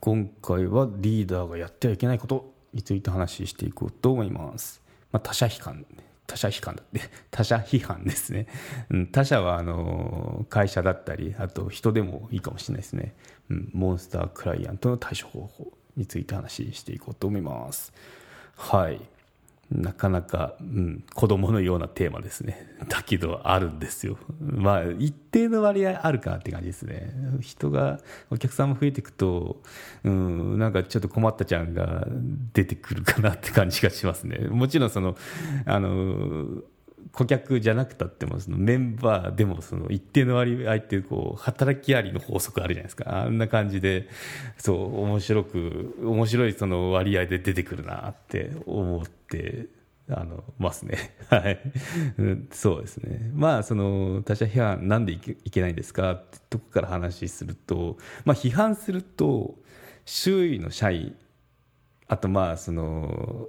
今回はリーダーがやってはいけないことについて話していこうと思います、まあ、他者批判他者批判だって。他者批判ですね、うん、他者はあの会社だったりあと人でもいいかもしれないですね、うん、モンスタークライアントの対処方法について話していこうと思います。はい。なかなか、うん、子供のようなテーマですね。だけど、あるんですよ。まあ、一定の割合あるかなって感じですね。人が、お客さんも増えていくと、うん、なんかちょっと困ったちゃんが出てくるかなって感じがしますね。もちろん、その、あの、顧客じゃなくたってもそのメンバーでもその一定の割合っていうこう働きありの法則あるじゃないですかあんな感じでそう面白く面白いその割合で出てくるなって思ってあのますね。はい、そうですね。まあその他者批判なんでいけいけないんですかってとこから話すると、まあ批判すると周囲の社員あとまあその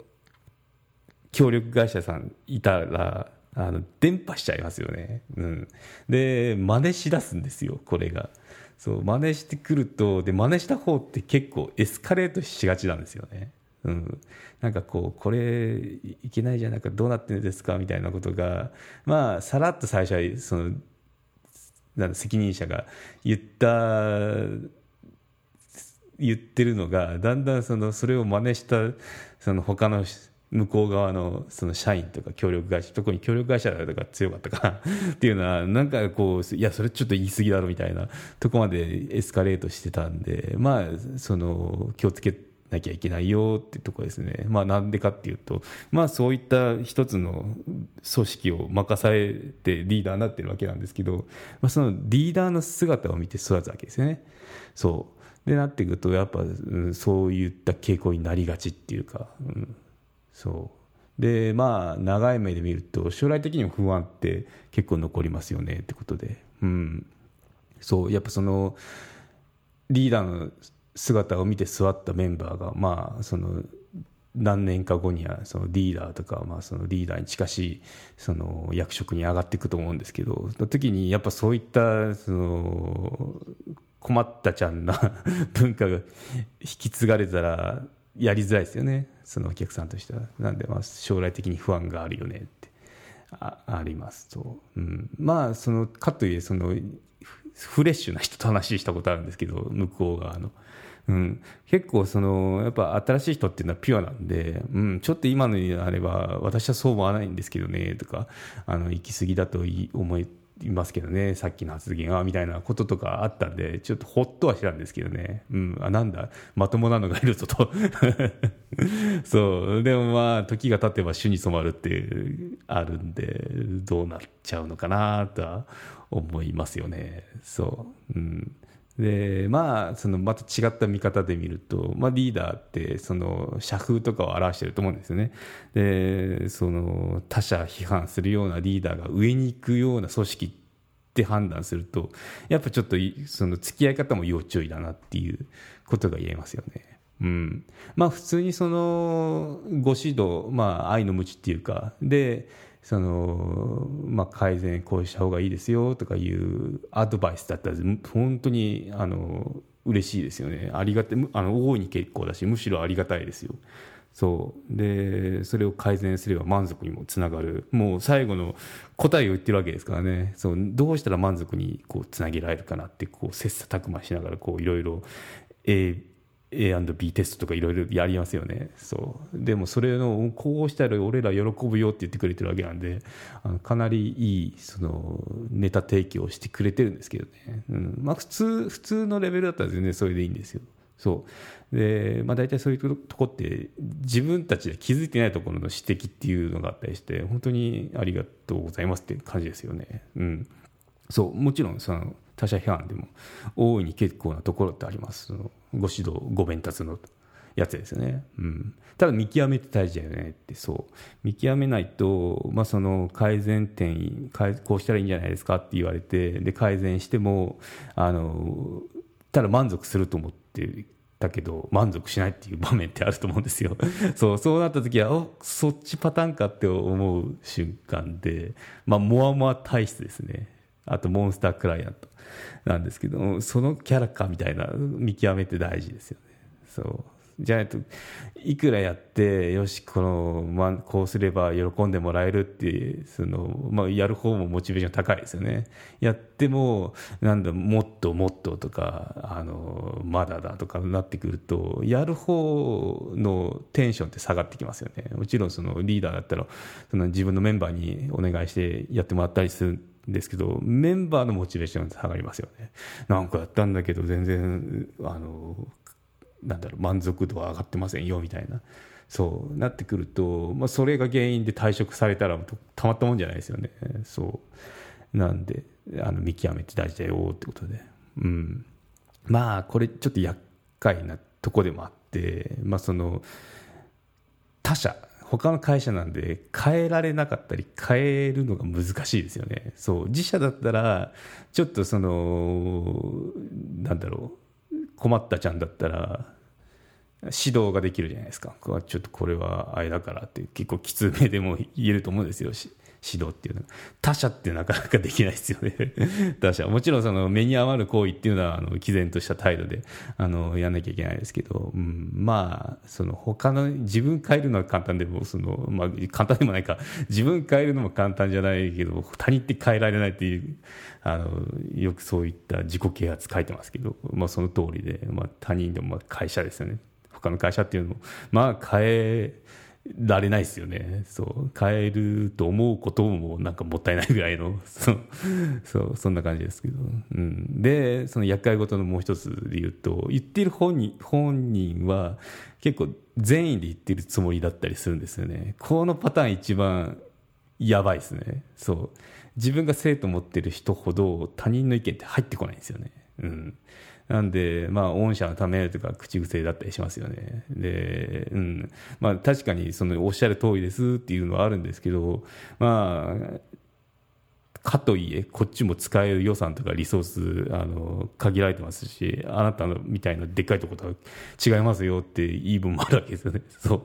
協力会社さんいたらあの伝播しちゃいますよね、うん、で真似しだすんですよこれが。そう真似してくるとで真似した方って結構エスカレートしがちなんですよね。うん、なんかこうこれいけないじゃなくどうなってるんですかみたいなことがまあさらっと最初はそのなん責任者が言った言ってるのがだんだんそのそれを真似したその他の向こう側のその社員とか協力会社特に協力会社とか強かったかな。っていうのはなんかこういやそれちょっと言い過ぎだろみたいなとこまでエスカレートしてたんでまあその気をつけなきゃいけないよっていうとこですね。まあなんでかっていうとまあそういった一つの組織を任されてリーダーになってるわけなんですけど、まあ、そのリーダーの姿を見て育つわけですよね。そう。でなっていくとやっぱ、うん、そういった傾向になりがちっていうか、うん。そう。でまあ長い目で見ると将来的にも不安って結構残りますよねってことで。うん。そう。やっぱそのリーダーの姿を見て座ったメンバーがまあその何年か後にはそのリーダーとか、まあ、そのリーダーに近しいその役職に上がっていくと思うんですけどその時にやっぱそういったその困ったちゃんな 文化が引き継がれたらやりづらいですよね。そのお客さんとしては。なんでまあ将来的に不安があるよねって。あありますと、うん、まあそのかといえそのフレッシュな人と話したことあるんですけど向こう側の。うん、結構そのやっぱ新しい人っていうのはピュアなんで、うん、ちょっと今のにあれば私はそう思わないんですけどねとかあの行き過ぎだと思いいますけどねさっきの発言はみたいなこととかあったんでちょっとほっとはしたんですけどね、うん、あなんだ？まともなのがいるぞと。そう。でもまあ時が経てば主に染まるっていうあるんでどうなっちゃうのかなとは思いますよね。そう、うん。でまあそのまた違った見方で見ると、まあ、リーダーってその社風とかを表してると思うんですよねでその他者批判するようなリーダーが上に行くような組織って判断するとやっぱちょっとその付き合い方も要注意だなっていうことが言えますよね。うん、まあ普通にそのご指導、まあ、愛の無知っていうかでその、まあ、改善こうした方がいいですよとかいうアドバイスだったら本当にあの嬉しいですよね。ありがたあの大いに結構だしむしろありがたいですよ。そう。でそれを改善すれば満足にもつながる。もう最後の答えを言ってるわけですからね。そう。どうしたら満足にこうつなげられるかなってこう切磋琢磨しながらいろいろ A A&B テストとかいろいろやりますよね。そう。でもそれのこうしたら俺ら喜ぶよって言ってくれてるわけなんであのかなりいいそのネタ提供をしてくれてるんですけどね、うん。まあ、普通普通のレベルだったら全然それでいいんですよ。そう。で、まあ、大体そういうとこって自分たちで気づいてないところの指摘っていうのがあったりして本当にありがとうございますっていう感じですよね。うん、そう。もちろんその他者批判でも大いに結構なところってあります。ご指導ご鞭達のやつですよね。うん。ただ見極めて大事だよねって。そう。見極めないと、まあ、その改善点こうしたらいいんじゃないですかって言われてで改善してもあのただ満足すると思ってたけど満足しないっていう場面ってあると思うんですよ。そうそうなった時はおそっちパターンかって思う瞬間でまあモアモア体質ですね。あとモンスタークライアントなんですけどそのキャラかみたいな見極めって大事ですよね。そう。じゃないといくらやってよしこの、まあ、こうすれば喜んでもらえるってその、まあ、やる方もモチベーション高いですよね。やってもなんだもっともっととかあのまだだとかなってくるとやる方のテンションって下がってきますよね。もちろんそのリーダーだったらその自分のメンバーにお願いしてやってもらったりするですけどメンバーのモチベーション下がりますよね。なんかやったんだけど全然あのなんだろう満足度は上がってませんよみたいな。そうなってくると、まあ、それが原因で退職されたらたまったもんじゃないですよね。そう。なんであの見極めて大事だよってことで。うん。まあこれちょっと厄介なとこでもあってまあその他社他の会社なんで変えられなかったり変えるのが難しいですよね。そう。自社だったらちょっとそのなんだろう困ったちゃんだったら指導ができるじゃないですか。ちょっとこれはあれだからって結構きつめでも言えると思うんですよ。し指導っていうの。は他者ってなかなかできないですよね。他者。もちろんその目に余る行為っていうのはあの毅然とした態度であのやんなきゃいけないですけど、うん、まあその他の自分変えるのは簡単でもその、まあ、簡単でもないか。自分変えるのも簡単じゃないけど他人って変えられないっていうあのよくそういった自己啓発書いてますけど、まあ、その通りで、まあ、他人でも会社ですよね。他の会社っていうのもまあ変えられないですよね。そう。変えると思うこともなんかもったいないぐらいのそ そうそんな感じですけど、うん、でその厄介事のもう一つで言うと言ってる本人本人は結構善意で言ってるつもりだったりするんですよね。このパターン一番やばいですね。そう。自分が生徒持ってる人ほど他人の意見って入ってこないんですよね。うん。なんで、まあ、御社のためとか口癖だったりしますよね。で、うん。まあ、確かに、その、おっしゃる通りですっていうのはあるんですけど、まあ、かといえ、こっちも使える予算とかリソース、あの、限られてますし、あなたのみたいなでっかいとことは違いますよって言い分もあるわけですよね。そう。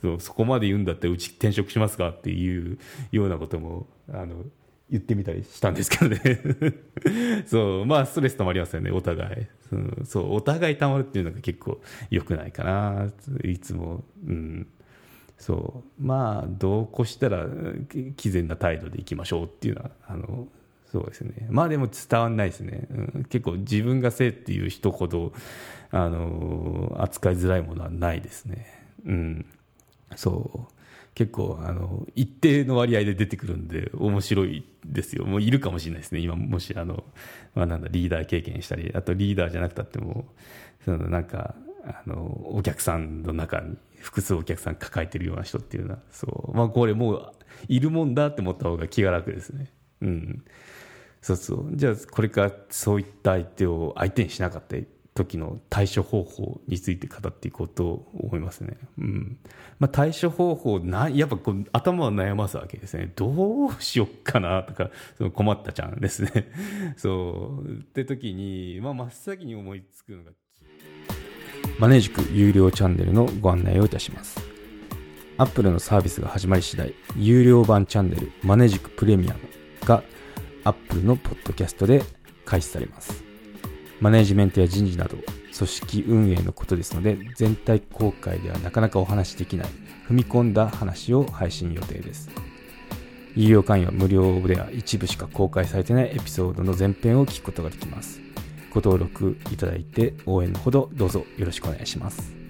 そう、そこまで言うんだったらうち転職しますかっていうようなことも、あの、言ってみたりしたんですけどね。そう。まあストレス溜まりますよねお互い。そう。お互い溜まるっていうのが結構良くないかな。いつも。うん。そう。まあどうこしたら毅然な態度でいきましょうっていうのはあのそうですね。まあでも伝わんないですね、うん、結構自分がせいっていう人ほどあの扱いづらいものはないですね。うん。そう。結構あの一定の割合で出てくるんで面白いですよ。もういるかもしれないですね。今もしあの、まあ、なんだリーダー経験したりあとリーダーじゃなくたってもそのなんかあのお客さんの中に複数お客さん抱えてるような人っていうのはそう、まあ、これもういるもんだって思った方が気が楽ですね。うん。そうそう。じゃあこれからそういった相手を相手にしなかった時の対処方法について語っていこうと思いますね。うんまあ、対処方法な、やっぱこう頭を悩ますわけですね。どうしよっかなとか、その困ったちゃんですね。そう。って時に、まあ、真っ先に思いつくのが、マネージク有料チャンネルのご案内をいたします。アップルのサービスが始まり次第、有料版チャンネルマネージクプレミアムがアップルのポッドキャストで開始されます。マネジメントや人事など組織運営のことですので全体公開ではなかなかお話しできない踏み込んだ話を配信予定です。有料会員は無料では一部しか公開されてないエピソードの前編を聞くことができます。ご登録いただいて応援のほどどうぞよろしくお願いします。